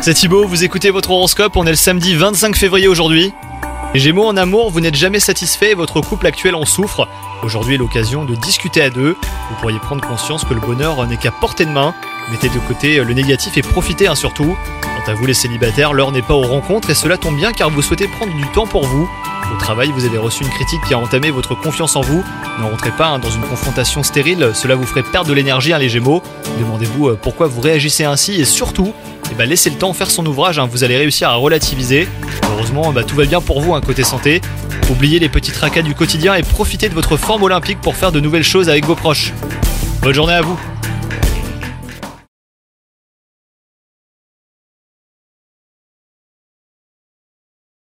C'est Thibaut, vous écoutez votre horoscope, on est le samedi 25 février aujourd'hui. Gémeaux en amour, vous n'êtes jamais satisfait et votre couple actuel en souffre. Aujourd'hui est l'occasion de discuter à deux. Vous pourriez prendre conscience que le bonheur n'est qu'à portée de main. Mettez de côté le négatif et profitez hein, surtout. Quant à vous les célibataires, l'heure n'est pas aux rencontres et cela tombe bien car vous souhaitez prendre du temps pour vous. Au travail, vous avez reçu une critique qui a entamé votre confiance en vous. Ne rentrez pas hein, dans une confrontation stérile, cela vous ferait perdre de l'énergie hein, les Gémeaux. Demandez-vous euh, pourquoi vous réagissez ainsi et surtout, eh ben, laissez le temps faire son ouvrage, hein, vous allez réussir à relativiser. Heureusement, bah, tout va bien pour vous côté santé. Oubliez les petits tracas du quotidien et profitez de votre forme olympique pour faire de nouvelles choses avec vos proches. Bonne journée à vous